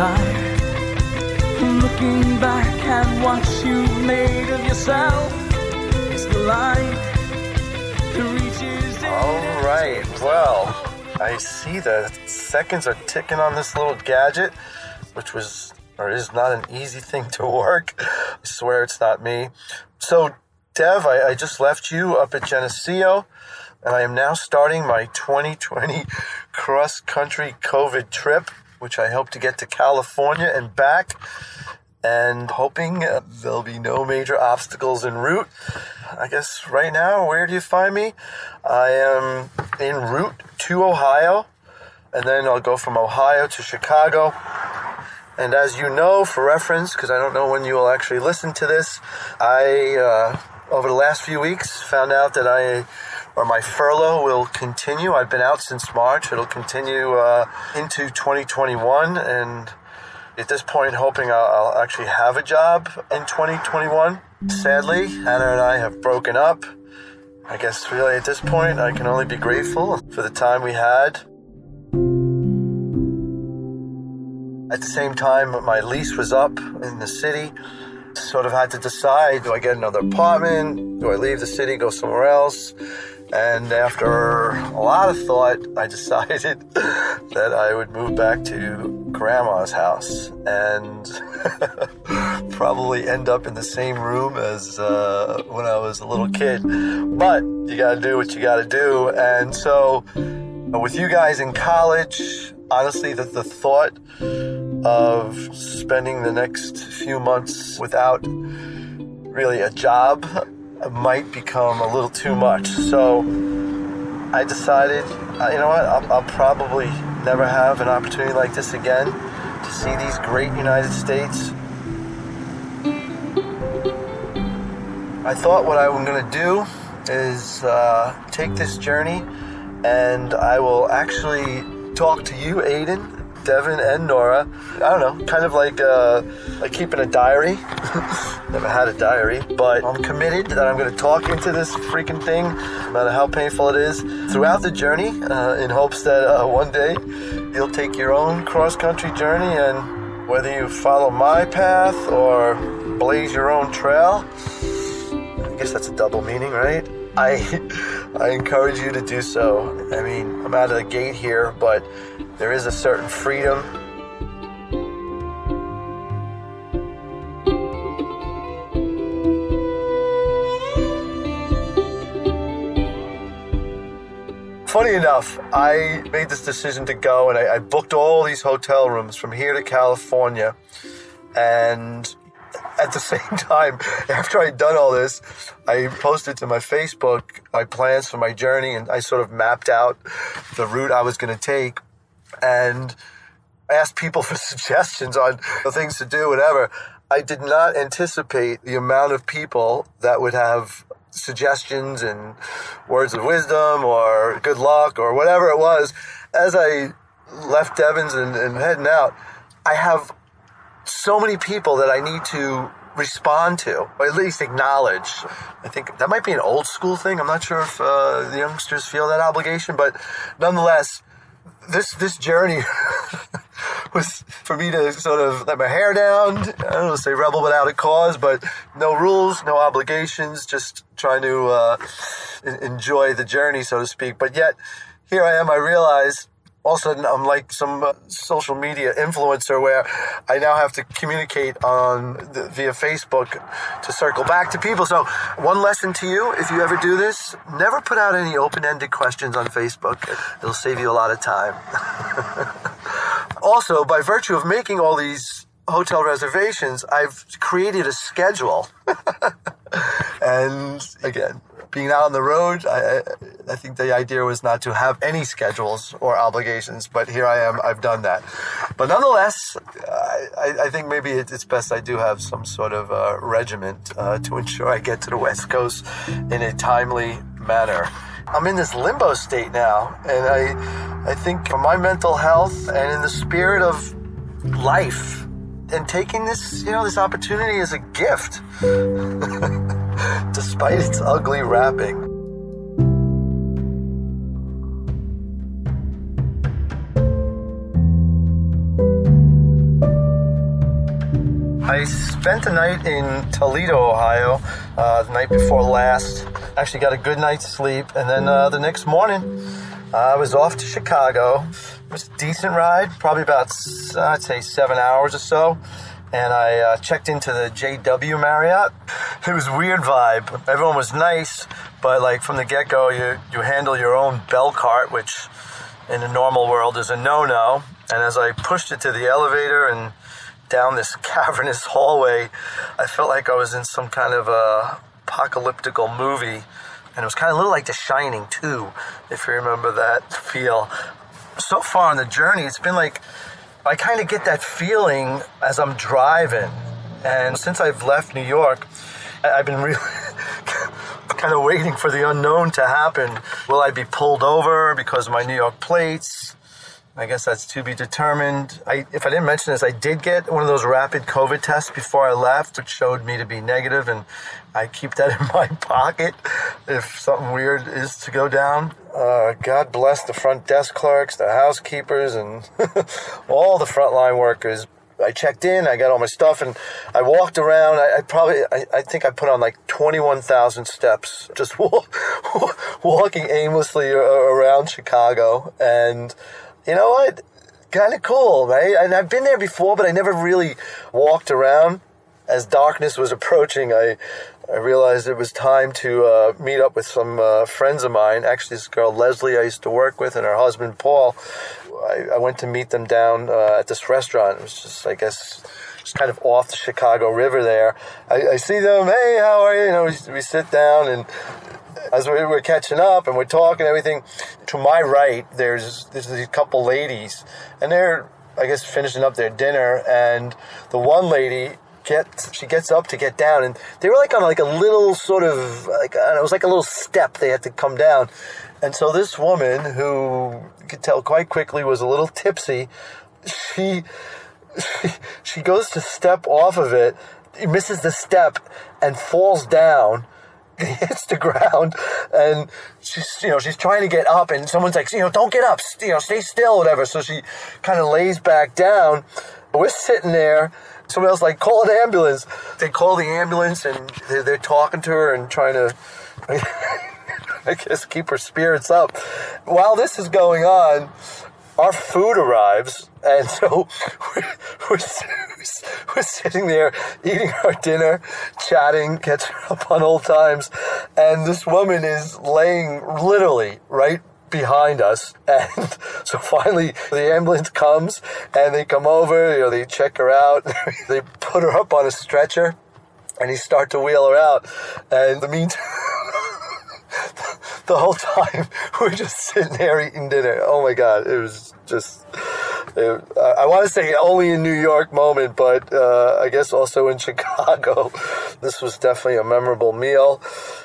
time. Looking back at what you made of yourself is the line All right. Well, I see the seconds are ticking on this little gadget, which was or is not an easy thing to work. I swear it's not me. So, Dev, I, I just left you up at Geneseo, and I am now starting my 2020 cross country COVID trip, which I hope to get to California and back. And hoping uh, there'll be no major obstacles en route. I guess right now, where do you find me? I am en route to Ohio, and then I'll go from Ohio to Chicago. And as you know, for reference, because I don't know when you will actually listen to this, I, uh, over the last few weeks, found out that I, or my furlough will continue. I've been out since March. It'll continue uh, into 2021. And at this point, hoping I'll, I'll actually have a job in 2021. Sadly, Hannah and I have broken up. I guess really at this point, I can only be grateful for the time we had. At the same time, my lease was up in the city. Sort of had to decide do I get another apartment? Do I leave the city, go somewhere else? And after a lot of thought, I decided that I would move back to grandma's house and probably end up in the same room as uh, when I was a little kid. But you gotta do what you gotta do. And so, with you guys in college, honestly, the, the thought of spending the next few months without really a job might become a little too much. So I decided, uh, you know what, I'll, I'll probably never have an opportunity like this again to see these great United States. I thought what I'm going to do is uh, take this journey and I will actually talk to you, Aiden, Devin, and Nora. I don't know, kind of like uh, like keeping a diary. Never had a diary, but I'm committed that I'm going to talk into this freaking thing, no matter how painful it is, throughout the journey, uh, in hopes that uh, one day you'll take your own cross country journey, and whether you follow my path or blaze your own trail, I guess that's a double meaning, right? I I encourage you to do so. I mean, I'm out of the gate here, but there is a certain freedom. Funny enough, I made this decision to go and I, I booked all these hotel rooms from here to California. And at the same time, after I'd done all this, I posted to my Facebook my plans for my journey and I sort of mapped out the route I was going to take and asked people for suggestions on things to do, whatever. I did not anticipate the amount of people that would have suggestions and words of wisdom or good luck or whatever it was. As I left Devin's and, and heading out, I have so many people that I need to respond to, or at least acknowledge. I think that might be an old school thing. I'm not sure if uh, the youngsters feel that obligation, but nonetheless, this this journey was for me to sort of let my hair down. I don't want to say rebel without a cause, but no rules, no obligations, just trying to uh, enjoy the journey, so to speak. But yet, here I am. I realize all of a sudden I'm like some uh, social media influencer where I now have to communicate on the, via Facebook to circle back to people. So one lesson to you, if you ever do this, never put out any open-ended questions on Facebook. It'll save you a lot of time. also, by virtue of making all these hotel reservations, I've created a schedule. and again, being out on the road, I, I think the idea was not to have any schedules or obligations, but here I am, I've done that. But nonetheless, I, I think maybe it's best I do have some sort of uh, regiment uh, to ensure I get to the West Coast in a timely manner. I'm in this limbo state now, and I, I think for my mental health and in the spirit of life, and taking this, you know, this opportunity as a gift, despite its ugly wrapping. I spent the night in Toledo, Ohio, uh, the night before last. Actually, got a good night's sleep, and then uh, the next morning, I was off to Chicago. It was a decent ride, probably about I'd say seven hours or so. And I uh, checked into the JW Marriott. It was weird vibe. Everyone was nice, but like from the get-go, you you handle your own bell cart, which in the normal world is a no-no. And as I pushed it to the elevator and down this cavernous hallway, I felt like I was in some kind of a apocalyptical movie. And it was kind of a little like The Shining too, if you remember that feel. So far on the journey, it's been like I kind of get that feeling as I'm driving. And since I've left New York, I've been really kind of waiting for the unknown to happen. Will I be pulled over because of my New York plates? I guess that's to be determined. I, if I didn't mention this, I did get one of those rapid COVID tests before I left, which showed me to be negative, and I keep that in my pocket if something weird is to go down. Uh, God bless the front desk clerks, the housekeepers, and all the frontline workers. I checked in, I got all my stuff, and I walked around. I, I probably, I, I, think I put on like 21,000 steps just walk, walking aimlessly around Chicago. And you know what? Kind of cool, right? And I've been there before, but I never really walked around. As darkness was approaching, I I realized it was time to uh, meet up with some uh, friends of mine. Actually, this girl Leslie I used to work with, and her husband Paul. I, I went to meet them down uh, at this restaurant. It was just, I guess, kind of off the Chicago River there. I, I see them. Hey, how are you? You know, we, we sit down and as we're catching up and we're talking everything, to my right there's there's a couple ladies, and they're I guess finishing up their dinner, and the one lady gets she gets up to get down, and they were like on like a little sort of like know, it was like a little step they had to come down, and so this woman who you could tell quite quickly was a little tipsy, she she, goes to step off of it, misses the step, and falls down hits the ground and she's you know she's trying to get up and someone's like you know don't get up you know stay still whatever. So she kind of lays back down. We're sitting there. Someone else like call an ambulance. They call the ambulance and they're, they're talking to her and trying to i guess keep her spirits up. While this is going on our food arrives, and so we're, we're, we're, sitting there eating our dinner, chatting, catching up on old times, and this woman is laying literally right behind us. And so finally the ambulance comes and they come over, you know, they check her out, they put her up on a stretcher and they start to wheel her out. And the meantime, the whole time we're just sitting there eating dinner. Oh my God, it was just. It, I want to say only in New York moment, but uh, I guess also in Chicago. This was definitely a memorable meal.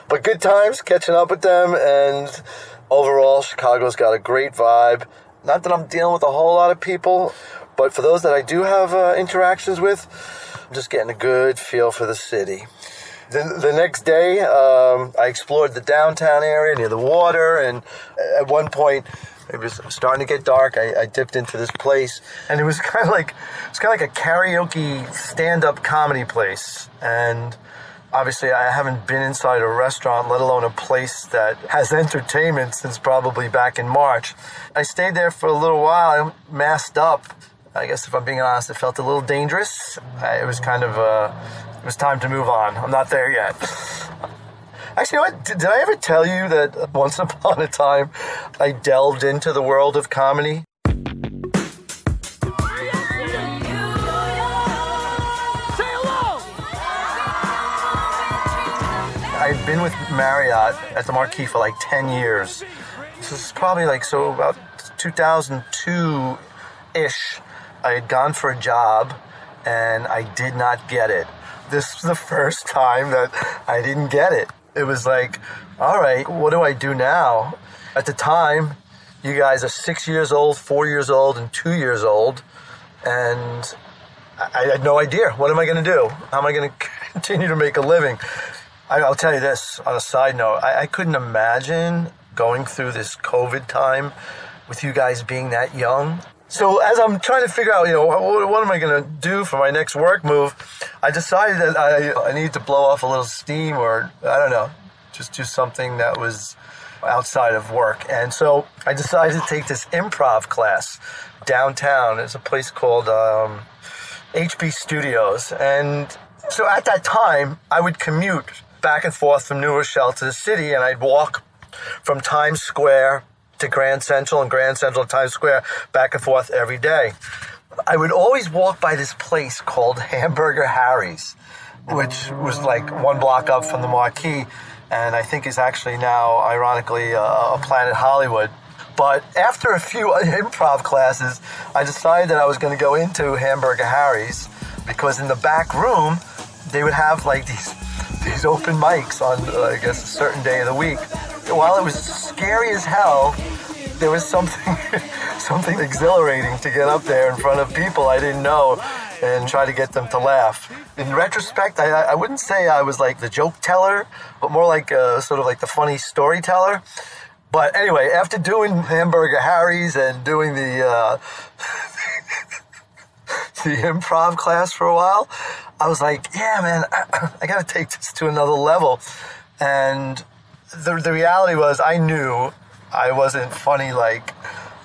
But good times catching up with them, and overall, Chicago's got a great vibe. Not that I'm dealing with a whole lot of people, but for those that I do have uh, interactions with, I'm just getting a good feel for the city. The, the next day, um, I explored the downtown area near the water, and at one point, it was starting to get dark. I, I dipped into this place, and it was kind of like it's kind of like a karaoke stand-up comedy place, and obviously I haven't been inside a restaurant, let alone a place that has entertainment since probably back in March. I stayed there for a little while. I masked up. I guess if I'm being honest, it felt a little dangerous. It was kind of uh, it was time to move on. I'm not there yet. Actually, you know did, did I ever tell you that once upon a time I delved into the world of comedy? I'd been with Marriott at the Marquis for like 10 years. This is probably like, so about 2002 ish. I had gone for a job and I did not get it this was the first time that I didn't get it. It was like, all right, what do I do now? At the time, you guys are six years old, four years old, and two years old. And I had no idea. What am I going to do? How am I going to continue to make a living? I'll tell you this on a side note I, I couldn't imagine going through this COVID time with you guys being that young. So as I'm trying to figure out, you know, what, what am I going to do for my next work move, I decided that I, I needed to blow off a little steam or, I don't know, just do something that was outside of work. And so I decided to take this improv class downtown. It's a place called um, HB Studios. And so at that time, I would commute back and forth from New Rochelle to the city, and I'd walk from Times Square to Grand Central and Grand Central Times Square back and forth every day. I would always walk by this place called Hamburger Harry's, which was like one block up from the Marquis, and I think is actually now, ironically, uh, a Planet Hollywood. But after a few improv classes, I decided that I was going to go into Hamburger Harry's because in the back room, they would have like these these open mics on, uh, I guess, a certain day of the week. While it was scary as hell, there was something something exhilarating to get up there in front of people I didn't know and try to get them to laugh. In retrospect, I, I wouldn't say I was like the joke teller, but more like uh, sort of like the funny storyteller. But anyway, after doing Hamburger Harry's and doing the uh, the improv class for a while, I was like, yeah, man, I, I got to take this to another level. And the, the reality was, I knew I wasn't funny, like,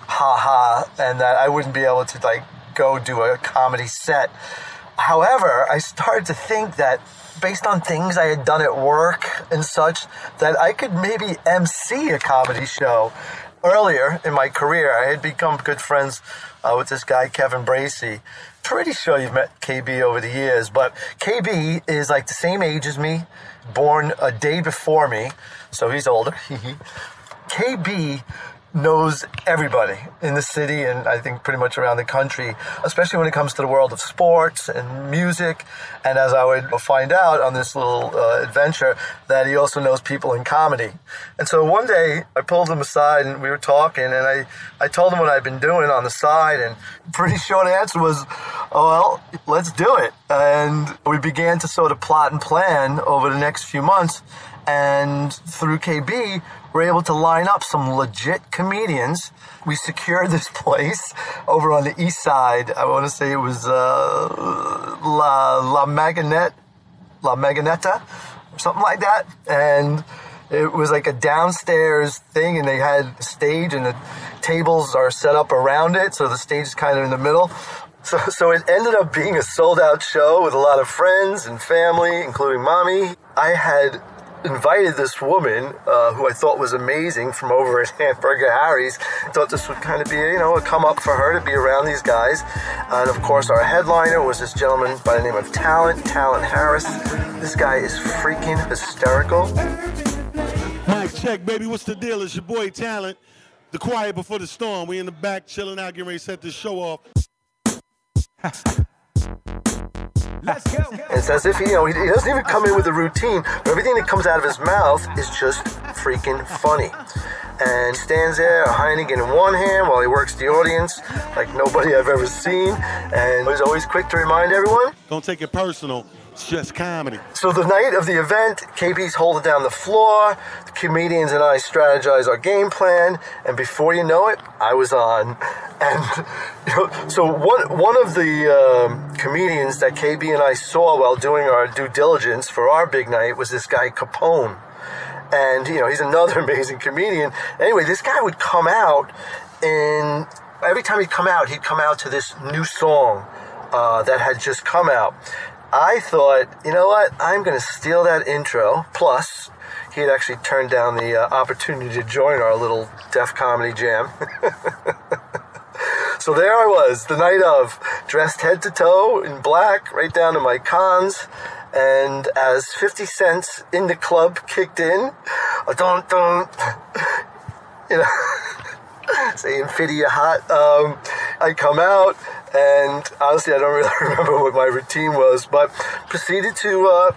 ha ha, and that I wouldn't be able to, like, go do a comedy set. However, I started to think that based on things I had done at work and such, that I could maybe MC a comedy show. Earlier in my career, I had become good friends uh, with this guy, Kevin Bracey. Pretty sure you've met KB over the years, but KB is like the same age as me, born a day before me, so he's older. KB knows everybody in the city and I think pretty much around the country, especially when it comes to the world of sports and music. And as I would find out on this little uh, adventure, that he also knows people in comedy. And so one day I pulled him aside and we were talking and I, I told him what I'd been doing on the side and pretty short answer was, oh, well, let's do it. And we began to sort of plot and plan over the next few months. And through KB, we're able to line up some legit comedians. We secured this place over on the east side. I want to say it was uh, La La Maganette, La Maganetta, or something like that. And it was like a downstairs thing, and they had a stage, and the tables are set up around it, so the stage is kind of in the middle. So, so it ended up being a sold out show with a lot of friends and family, including mommy. I had invited this woman uh, who I thought was amazing from over at Hamburger Harry's. Thought this would kind of be, you know, a come up for her to be around these guys. And of course, our headliner was this gentleman by the name of Talent, Talent Harris. This guy is freaking hysterical. Mike, check, baby. What's the deal? It's your boy Talent. The quiet before the storm. We in the back chilling out, getting ready to set this show off. Let's go. It's as if he, you know, he, he doesn't even come in with a routine, but everything that comes out of his mouth is just freaking funny. And he stands there, a Heineken in one hand while he works the audience like nobody I've ever seen. And he's always quick to remind everyone. Don't take it personal. It's just comedy. So the night of the event, KB's holding down the floor. The comedians and I strategize our game plan, and before you know it, I was on. And you know, so one one of the um, comedians that KB and I saw while doing our due diligence for our big night was this guy Capone. And you know, he's another amazing comedian. Anyway, this guy would come out and every time he'd come out, he'd come out to this new song uh, that had just come out. I thought, you know what? I'm going to steal that intro. Plus, he had actually turned down the uh, opportunity to join our little Def Comedy Jam. so there I was, the night of, dressed head to toe in black, right down to my cons. And as 50 Cents in the club kicked in, a don't, don't, you know, saying Fiddy hot, um, I come out and honestly, I don't really remember what my routine was, but proceeded to uh,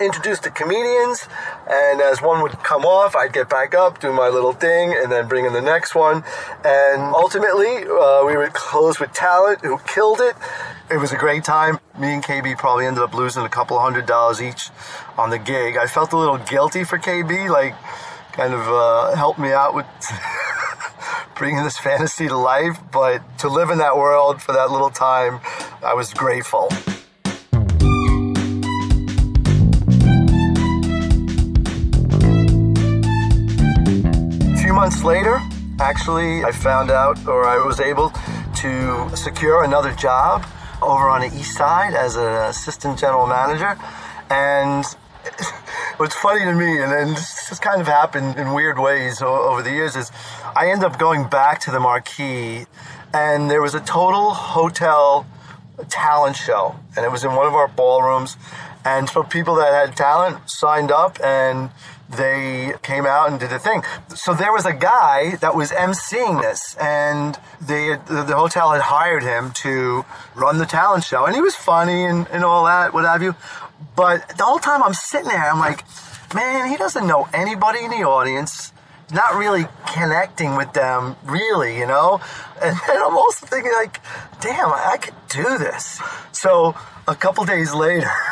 introduce the comedians. And as one would come off, I'd get back up, do my little thing, and then bring in the next one. And ultimately, uh, we would close with Talent, who killed it. It was a great time. Me and KB probably ended up losing a couple hundred dollars each on the gig. I felt a little guilty for KB, like, kind of uh, helped me out with. bringing this fantasy to life, but to live in that world for that little time, I was grateful. Few months later, actually, I found out or I was able to secure another job over on the east side as an assistant general manager. And what's funny to me, and, and this kind of happened in weird ways over the years, is I ended up going back to the Marquis, and there was a total hotel talent show, and it was in one of our ballrooms. And so people that had talent signed up and they came out and did a thing. So there was a guy that was emceeing this, and they the, the hotel had hired him to run the talent show, and he was funny and, and all that, what have you. But the whole time I'm sitting there, I'm like, man, he doesn't know anybody in the audience. Not really connecting with them, really, you know? And then I'm also thinking, like, damn, I could do this. So a couple days later,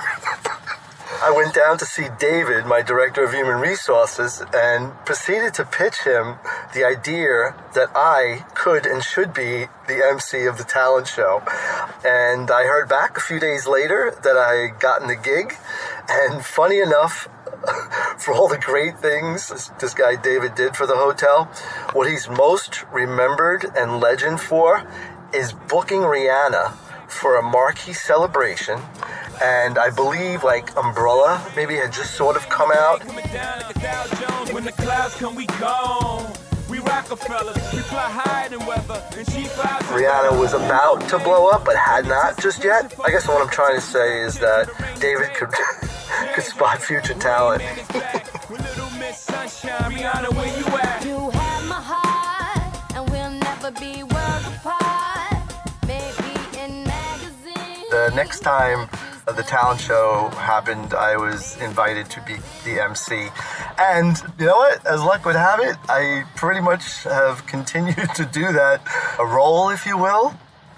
I went down to see David, my director of human resources, and proceeded to pitch him the idea that I could and should be the MC of the talent show. And I heard back a few days later that I gotten the gig. And funny enough, for all the great things this, this guy David did for the hotel, what he's most remembered and legend for is booking Rihanna for a Marquis celebration. And I believe like Umbrella maybe had just sort of come out. Coming down like a Dow Jones. When the clouds come, we gone. We Rockefellers, we fly higher than weather, and she flies. Rihanna was about to blow up, but had not just yet. I guess what I'm trying to say is that David could could spot future talent. With little Miss Sunshine, Rihanna, where you at? You have my heart, and we'll never be worlds apart. Maybe in magazines. The next time the talent show happened, I was invited to be the MC. And you know what? As luck would have it, I pretty much have continued to do that, a role, if you will,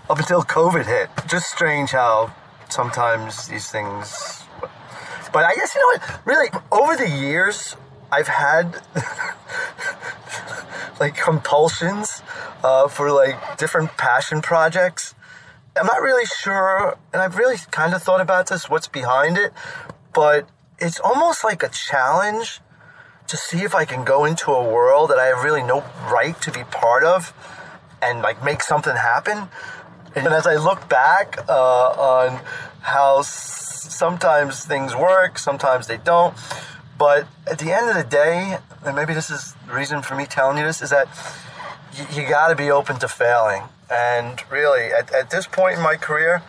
up until COVID hit. Just strange how sometimes these things. But I guess, you know what? Really, over the years, I've had like compulsions uh, for like different passion projects. I'm not really sure, and I've really kind of thought about this, what's behind it, but it's almost like a challenge to see if I can go into a world that I have really no right to be part of and like make something happen. And as I look back uh, on how s- sometimes things work, sometimes they don't, but at the end of the day, and maybe this is the reason for me telling you this, is that you, you got to be open to failing. And really, at, at this point in my career,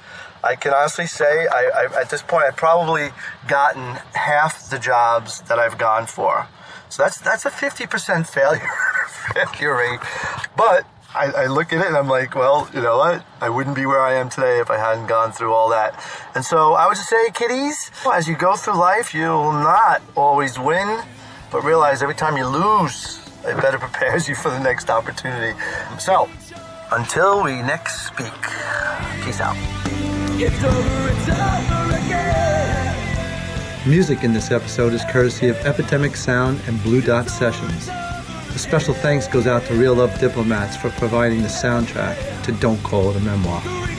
I can honestly say, I, I, at this point, I've probably gotten half the jobs that I've gone for. So that's that's a 50% failure, failure rate. But I, I look at it and I'm like, well, you know what? I wouldn't be where I am today if I hadn't gone through all that. And so I would just say, kiddies, as you go through life, you'll not always win, but realize every time you lose, it better prepares you for the next opportunity. So, until we next speak, peace out. It's over, it's over again. Music in this episode is courtesy of Epidemic Sound and Blue Dot Sessions. A special thanks goes out to Real Love Diplomats for providing the soundtrack to Don't Call It a Memoir. Three